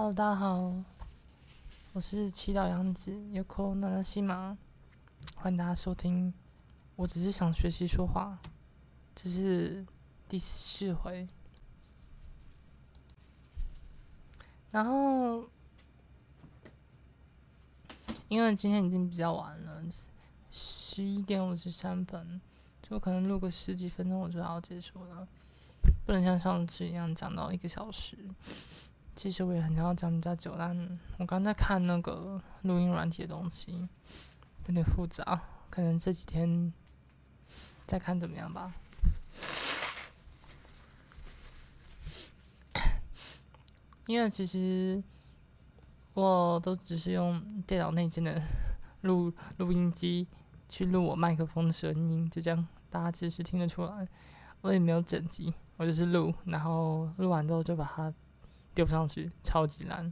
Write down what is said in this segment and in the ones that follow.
Hello，大家好，我是祈祷杨子 Yoko n a n a s i m 欢迎大家收听。我只是想学习说话，这是第四回。然后，因为今天已经比较晚了，十一点五十三分，就可能录个十几分钟我就要结束了，不能像上次一样讲到一个小时。其实我也很想要讲比较久，但我刚在看那个录音软体的东西，有点复杂，可能这几天再看怎么样吧。因为其实我都只是用电脑内建的录录音机去录我麦克风的声音，就这样，大家其实听得出来。我也没有整辑，我就是录，然后录完之后就把它。丢不上去，超级难，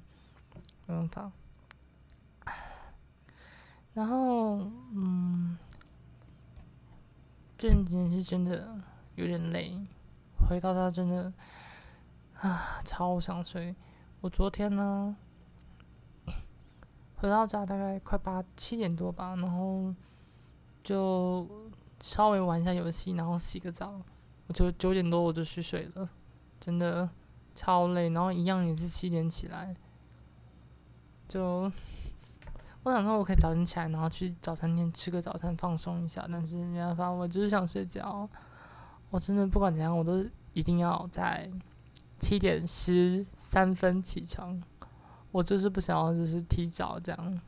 没办法。然后，嗯，这几天是真的有点累，回到家真的啊，超想睡。我昨天呢，回到家大概快八七点多吧，然后就稍微玩一下游戏，然后洗个澡，我就九点多我就去睡了，真的。超累，然后一样也是七点起来，就我想说，我可以早点起来，然后去早餐店吃个早餐放松一下，但是没办法，我就是想睡觉。我真的不管怎样，我都一定要在七点十三分起床。我就是不想要，就是提早这样。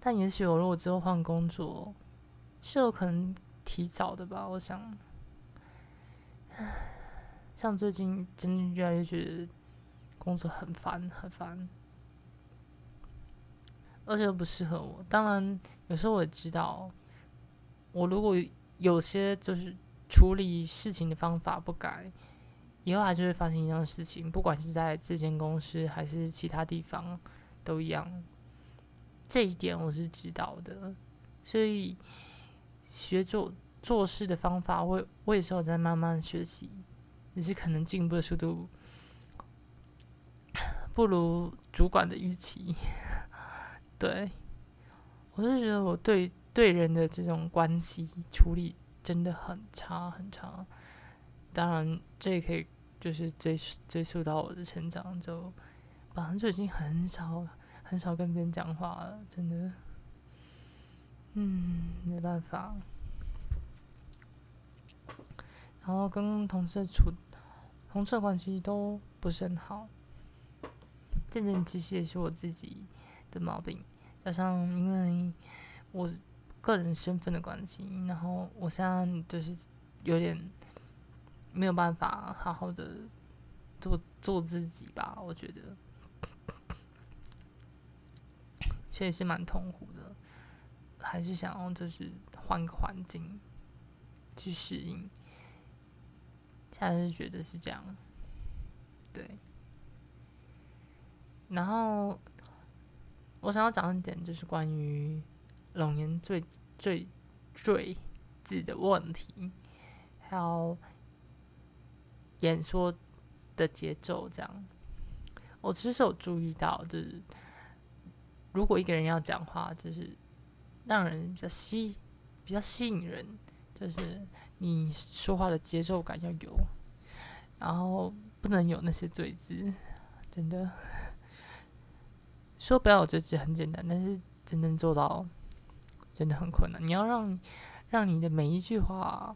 但也许我如果之后换工作，是有可能提早的吧？我想。像最近真的越来越觉得工作很烦很烦，而且又不适合我。当然，有时候我也知道，我如果有些就是处理事情的方法不改，以后还是会发生一样的事情。不管是在这间公司还是其他地方，都一样。这一点我是知道的，所以学做做事的方法，我我也是有在慢慢学习。只是可能进步的速度不如主管的预期，对我是觉得我对对人的这种关系处理真的很差很差。当然，这也可以就是追追溯到我的成长，就本来就已经很少很少跟别人讲话了，真的，嗯，没办法。然后跟同事处，同事关系都不是很好。这点其实也是我自己的毛病，加上因为我个人身份的关系，然后我现在就是有点没有办法好好的做做自己吧，我觉得，确实是蛮痛苦的，还是想要就是换个环境去适应。还是觉得是这样，对。然后我想要讲一点，就是关于龙岩最最最字的问题，还有演说的节奏。这样，我其实有注意到，就是如果一个人要讲话，就是让人比较吸比较吸引人，就是。你说话的节奏感要有，然后不能有那些嘴字，真的说不要有嘴字很简单，但是真正做到真的很困难。你要让让你的每一句话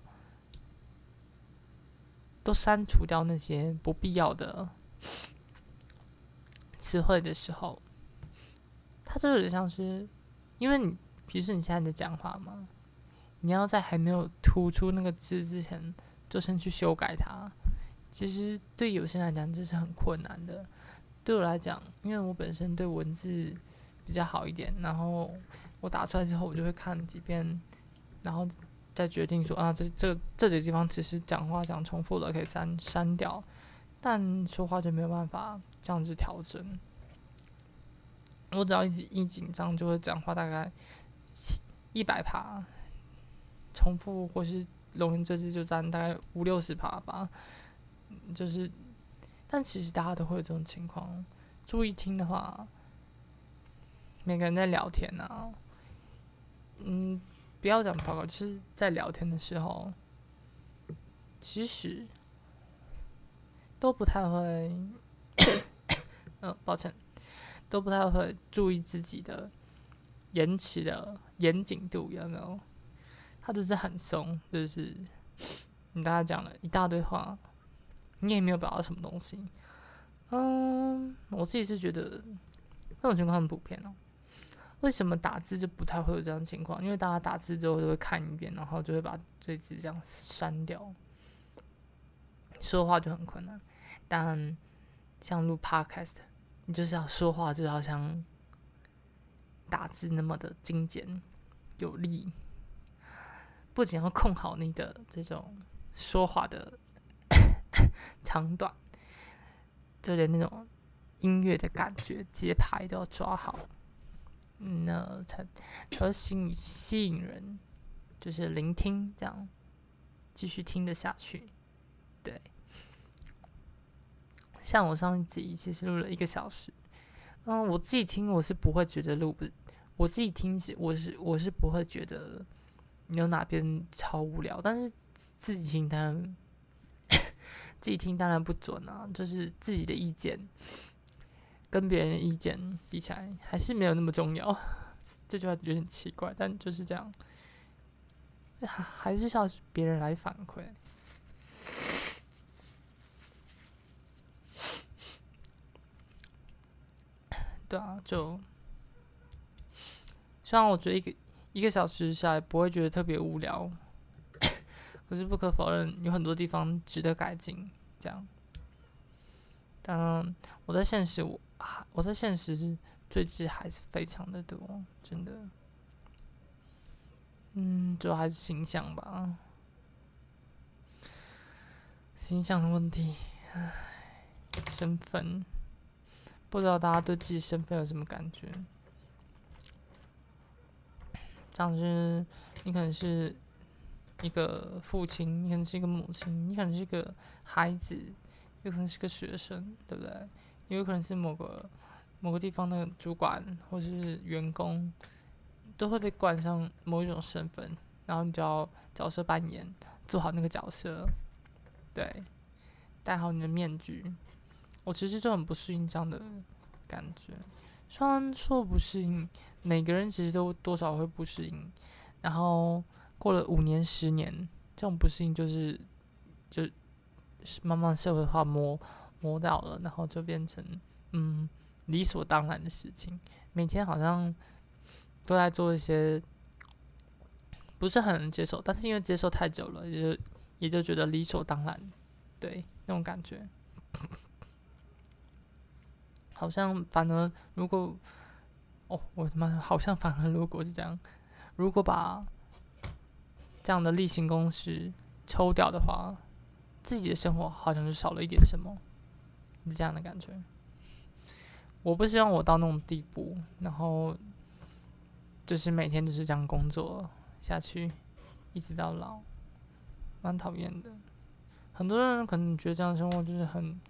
都删除掉那些不必要的词汇的时候，它就有点像是，因为你，比如说你现在在讲话嘛。你要在还没有突出那个字之前，就先去修改它。其实对有些人来讲，这是很困难的。对我来讲，因为我本身对文字比较好一点，然后我打出来之后，我就会看几遍，然后再决定说啊，这这这几个地方其实讲话讲重复了，可以删删掉。但说话就没有办法这样子调整。我只要一一紧张，就会讲话大概一百趴。重复或是龙云这次就占大概五六十趴吧，就是但其实大家都会有这种情况。注意听的话，每个人在聊天啊，嗯，不要讲报告，就是在聊天的时候，其实都不太会，嗯，抱歉，都不太会注意自己的言辞的严谨度，有没有？他就是很松，就是你跟他讲了一大堆话，你也没有表达什么东西。嗯，我自己是觉得这种情况很普遍哦。为什么打字就不太会有这样的情况？因为大家打字之后都会看一遍，然后就会把这字这样删掉，说话就很困难。但像录 Podcast，你就是要说话，就要像打字那么的精简有力。不仅要控好你的这种说话的 长短，就连那种音乐的感觉、节拍都要抓好，那才才吸引吸引人，就是聆听这样，继续听得下去。对，像我上一集其实录了一个小时，嗯，我自己听我是不会觉得录不，我自己听是我是我是不会觉得。有哪边超无聊？但是自己听当然，自己听当然不准啊。就是自己的意见跟别人的意见比起来，还是没有那么重要。这句话有点奇怪，但就是这样，还还是需要别人来反馈。对啊，就虽然我觉得一个。一个小时下来不会觉得特别无聊，可是不可否认有很多地方值得改进。这样，当然我在现实，我我在现实是罪质还是非常的多，真的。嗯，主要还是形象吧，形象的问题，唉，身份，不知道大家对自己身份有什么感觉？这样是你可能是一个父亲，你可能是一个母亲，你可能是一个孩子，有可能是个学生，对不对？也有可能是某个某个地方的主管或者是员工，都会被冠上某一种身份，然后你就要角色扮演，做好那个角色，对，戴好你的面具。我其实就很不适应这样的感觉，虽然说不适应。每个人其实都多少会不适应，然后过了五年、十年，这种不适应就是就是慢慢社会化磨磨到了，然后就变成嗯理所当然的事情。每天好像都在做一些不是很能接受，但是因为接受太久了，也就也就觉得理所当然，对那种感觉，好像反而如果。哦，我他妈好像反而如果是这样，如果把这样的例行公事抽掉的话，自己的生活好像就少了一点什么，是这样的感觉。我不希望我到那种地步，然后就是每天就是这样工作下去，一直到老，蛮讨厌的。很多人可能觉得这样生活就是很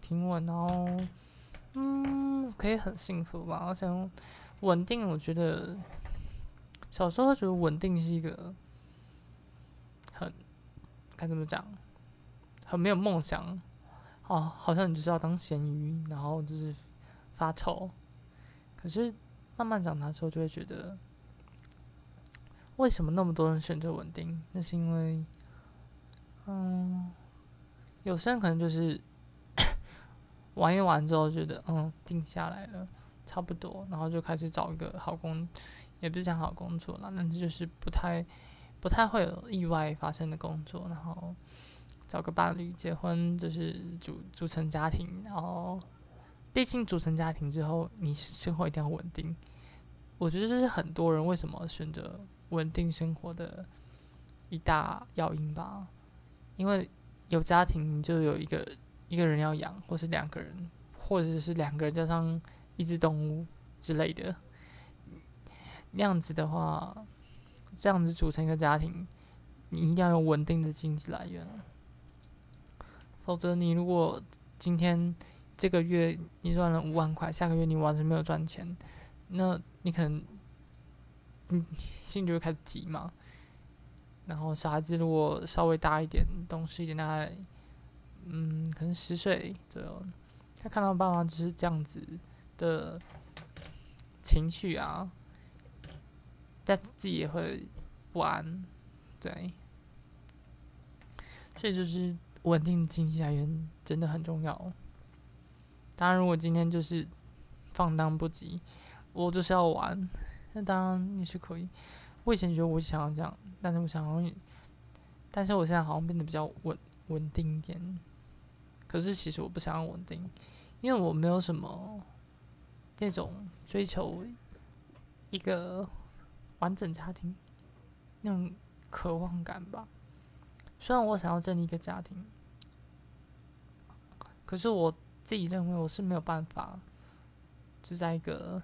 平稳，然后。嗯，可以很幸福吧？而且稳定，我觉得小时候觉得稳定是一个很该怎么讲，很没有梦想哦，好像你就是要当咸鱼，然后就是发愁。可是慢慢长大之后，就会觉得为什么那么多人选择稳定？那是因为，嗯，有些人可能就是。玩一玩之后，觉得嗯定下来了，差不多，然后就开始找一个好工，也不是讲好工作了，但是就是不太不太会有意外发生的工作，然后找个伴侣结婚，就是组组成家庭，然后毕竟组成家庭之后，你生活一定要稳定。我觉得这是很多人为什么选择稳定生活的一大要因吧，因为有家庭就有一个。一个人要养，或是两个人，或者是两个人加上一只动物之类的，那样子的话，这样子组成一个家庭，你一定要有稳定的经济来源，否则你如果今天这个月你赚了五万块，下个月你完全没有赚钱，那你可能，嗯，心就会开始急嘛。然后小孩子如果稍微大一点，懂事一点，大概，嗯，可能十岁左右，他看到爸妈就是这样子的情绪啊，但自己也会不安，对。所以就是稳定经济来源真的很重要。当然，如果今天就是放荡不羁，我就是要玩，那当然也是可以。我以前觉得我想要这样，但是我想要，但是我现在好像变得比较稳稳定一点。可是其实我不想要稳定，因为我没有什么那种追求一个完整家庭那种渴望感吧。虽然我想要建立一个家庭，可是我自己认为我是没有办法就在一个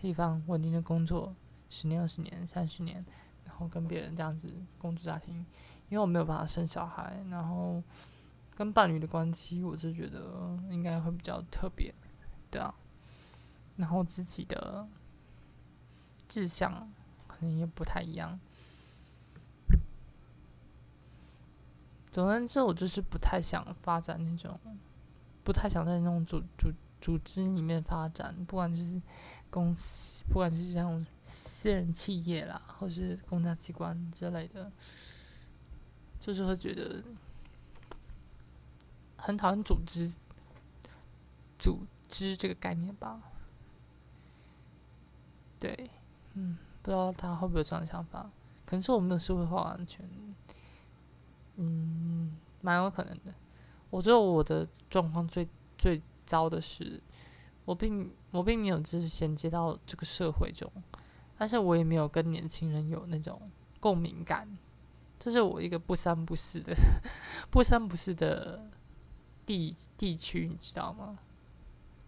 地方稳定的工作。十年、二十年、三十年，然后跟别人这样子共组家庭，因为我没有办法生小孩，然后跟伴侣的关系，我是觉得应该会比较特别，对啊，然后自己的志向可能也不太一样。总而言之，我就是不太想发展那种，不太想在那种组组组织里面发展，不管是。公司，不管是像私人企业啦，或是公家机关之类的，就是会觉得很讨厌组织、组织这个概念吧。对，嗯，不知道他会不会有这样想法？可能是我们的社会化完全，嗯，蛮有可能的。我觉得我的状况最最糟的是。我并我并没有就是衔接到这个社会中，但是我也没有跟年轻人有那种共鸣感，这是我一个不三不四的 不三不四的地地区，你知道吗？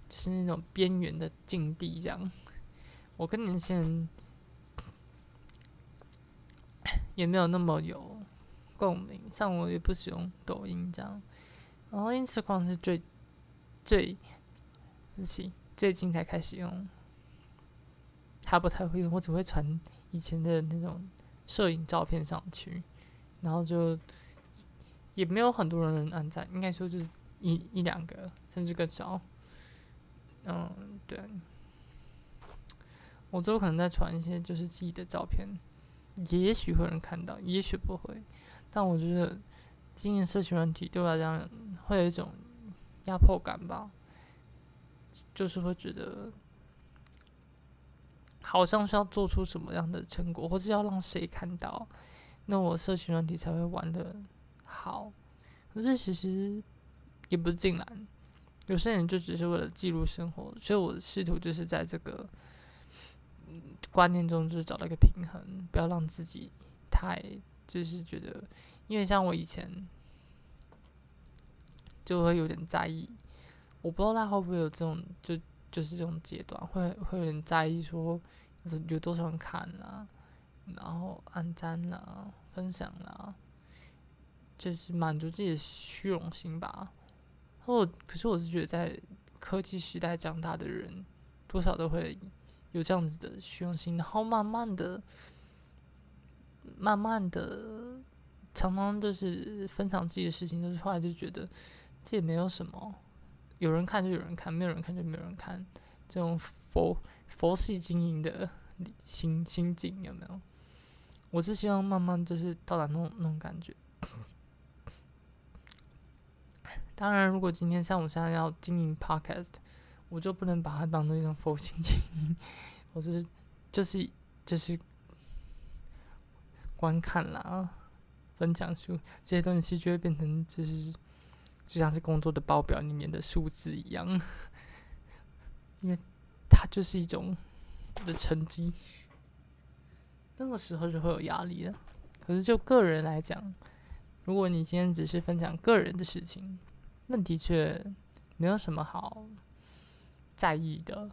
就是那种边缘的境地，这样。我跟年轻人也没有那么有共鸣，像我也不使用抖音这样，然后 Instagram 是最最。对不起，最近才开始用，他不太会用，我只会传以前的那种摄影照片上去，然后就也没有很多人按赞，应该说就是一一两个，甚至更少。嗯，对，我之后可能再传一些就是自己的照片，也许会有人看到，也许不会，但我觉得经营社群软体对我来讲会有一种压迫感吧。就是会觉得，好像是要做出什么样的成果，或是要让谁看到，那我社群软体才会玩的好。可是其实也不是尽然，有些人就只是为了记录生活，所以我试图就是在这个观念中，就是找到一个平衡，不要让自己太就是觉得，因为像我以前就会有点在意。我不知道他会不会有这种，就就是这种阶段，会会有点在意说有多少人看啊，然后按赞啦、分享啦，就是满足自己的虚荣心吧。或可是我是觉得，在科技时代长大的人，多少都会有这样子的虚荣心，然后慢慢的、慢慢的，常常就是分享自己的事情，就是后来就觉得这也没有什么。有人看就有人看，没有人看就没有人看，这种佛佛系经营的心心境有没有？我是希望慢慢就是到达那种那种感觉。当然，如果今天像我现在要经营 podcast，我就不能把它当成一种佛系经营，我就是就是就是观看啦、分享书这些东西，就会变成就是。就像是工作的报表里面的数字一样，因为它就是一种的成绩，那个时候就会有压力了。可是就个人来讲，如果你今天只是分享个人的事情，那的确没有什么好在意的。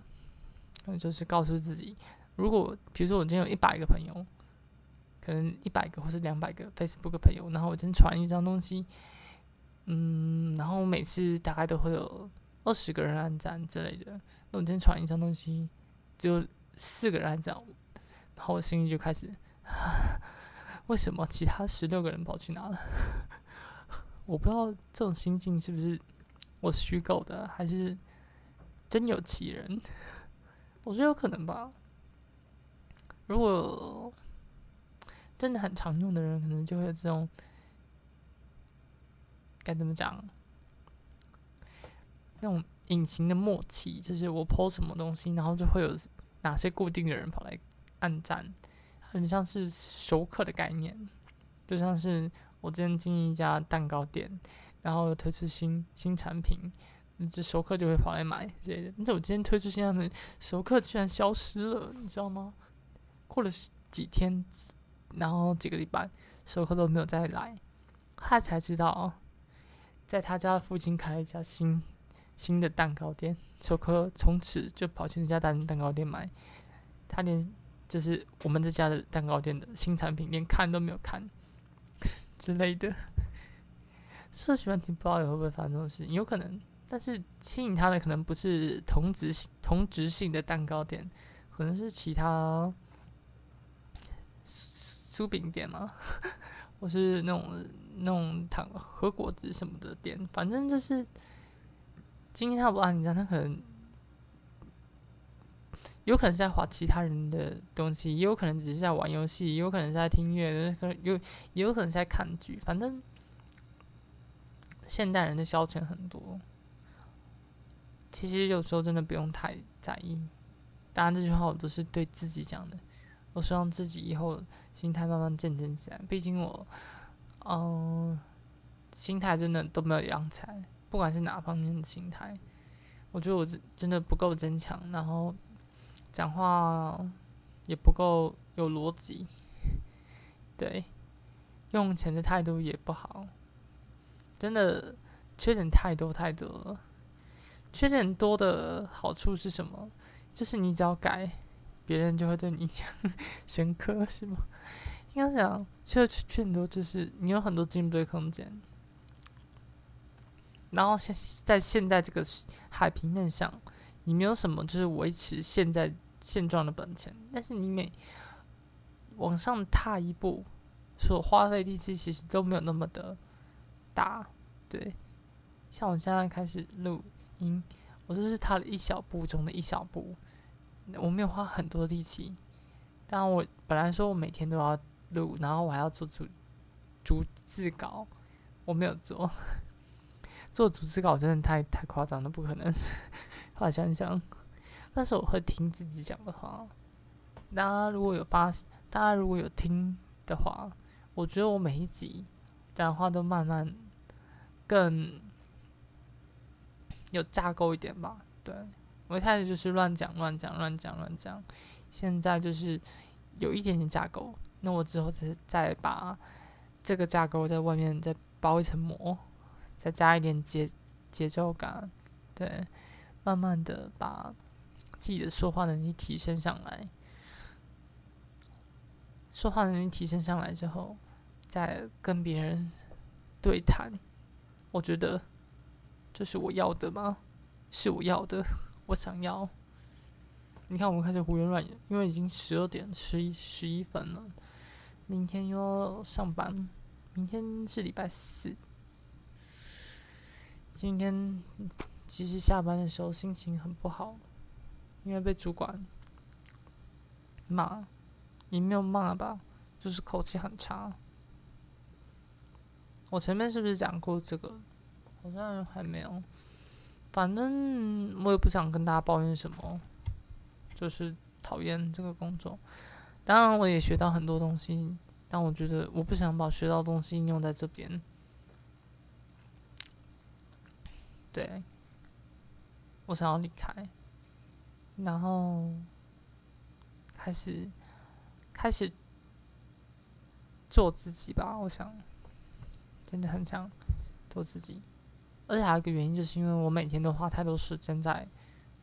那就是告诉自己，如果比如说我今天有一百个朋友，可能一百个或是两百个 Facebook 朋友，然后我今天传一张东西。嗯，然后每次大概都会有二十个人按赞之类的。那我今天传一张东西，只有四个人按赞，然后我心里就开始，为什么其他十六个人跑去哪了？我不知道这种心境是不是我虚构的，还是真有其人？我觉得有可能吧。如果真的很常用的人，可能就会有这种该怎么讲？那种隐形的默契，就是我 PO 什么东西，然后就会有哪些固定的人跑来按赞，很像是熟客的概念，就像是我之前经营一家蛋糕店，然后推出新新产品。这熟客就会跑来买之类的。但是我今天推出新产品，熟客居然消失了，你知道吗？过了几天，然后几个礼拜，熟客都没有再来，他才知道，在他家附近开了一家新新的蛋糕店，熟客从此就跑去那家蛋蛋糕店买，他连就是我们这家的蛋糕店的新产品连看都没有看之类的。社群问题不知道也会不会发生这种事情，有可能。但是吸引他的可能不是同质同质性的蛋糕店，可能是其他酥饼店吗？或是那种那种糖和果子什么的店，反正就是今天他不按你赞，他可能有可能是在划其他人的东西，也有可能只是在玩游戏，也有可能是在听音乐，可有也有可能是在看剧，反正现代人的消遣很多。其实有时候真的不用太在意。当然，这句话我都是对自己讲的。我希望自己以后心态慢慢健全起来。毕竟我，嗯，心态真的都没有养起来，不管是哪方面的心态，我觉得我真真的不够坚强，然后讲话也不够有逻辑。对，用钱的态度也不好，真的缺点太多太多了。缺点多的好处是什么？就是你只要改，别人就会对你印象 深刻，是吗？应该是讲缺缺点多，就是你有很多进步的空间。然后现在现在这个海平面上，你没有什么就是维持现在现状的本钱，但是你每往上踏一步，所花费力气其实都没有那么的大。对，像我现在开始录。音我就是踏了一小步中的一小步，我没有花很多力气。但我本来说我每天都要录，然后我还要做主逐字稿，我没有做。做逐字稿真的太太夸张了，不可能。后来想想，但是我会听自己讲的话。大家如果有发，大家如果有听的话，我觉得我每一集讲话都慢慢更。有架构一点吧，对我一开始就是乱讲乱讲乱讲乱讲，现在就是有一点点架构，那我之后再再把这个架构在外面再包一层膜，再加一点节节奏感，对，慢慢的把自己的说话能力提升上来，说话能力提升上来之后，再跟别人对谈，我觉得。这是我要的吗？是我要的，我想要。你看，我们开始胡言乱语，因为已经十二点十一十一分了。明天又要上班，明天是礼拜四。今天其实下班的时候心情很不好，因为被主管骂，也没有骂吧，就是口气很差。我前面是不是讲过这个？好像还没有，反正我也不想跟大家抱怨什么，就是讨厌这个工作。当然，我也学到很多东西，但我觉得我不想把学到东西应用在这边。对，我想要离开，然后开始开始做自己吧。我想，真的很想做自己。而且还有一个原因，就是因为我每天都花太多时间在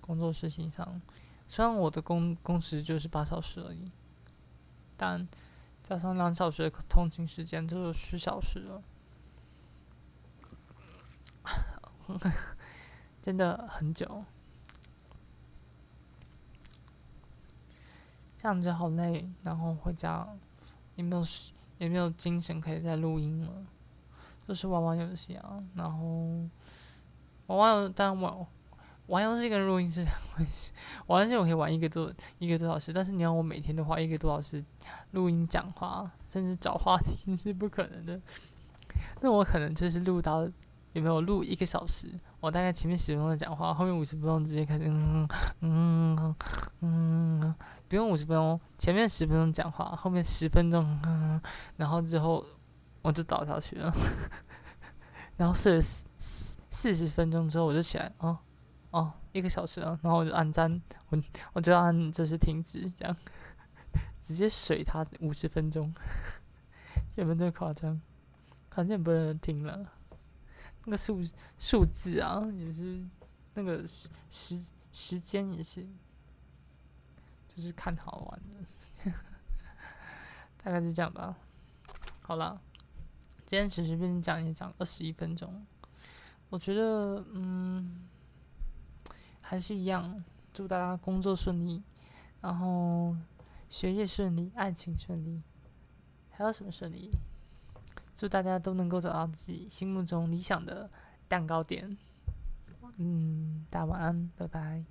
工作事情上。虽然我的工工时就是八小时而已，但加上两小时的通勤时间，就有十小时了。真的很久。这样子好累，然后回家也没有也没有精神可以再录音了，就是玩玩游戏啊，然后玩玩游，当然玩玩游戏跟录音是两回事。玩游戏我可以玩一个多一个多小时，但是你要我每天都花一个多小时录音讲话，甚至找话题 是不可能的。那我可能就是录到有没有录一个小时？我大概前面十分钟的讲话，后面五十分钟直接开始嗯嗯嗯，不用五十分钟，前面十分钟讲话，后面十分钟，然后之后我就倒下去了，然后睡了四四四十分钟之后我就起来，哦哦，一个小时了，然后我就按暂，我我就按就是停止这样，直接水他五十分钟，有没有这么夸张？反正不能听了。那个数数字啊，也是那个时时时间也是，就是看好玩的，大概是这样吧。好了，今天随随便便讲也讲二十一分钟，我觉得嗯，还是一样，祝大家工作顺利，然后学业顺利，爱情顺利，还有什么顺利？祝大家都能够找到自己心目中理想的蛋糕店。嗯，大家晚安，拜拜。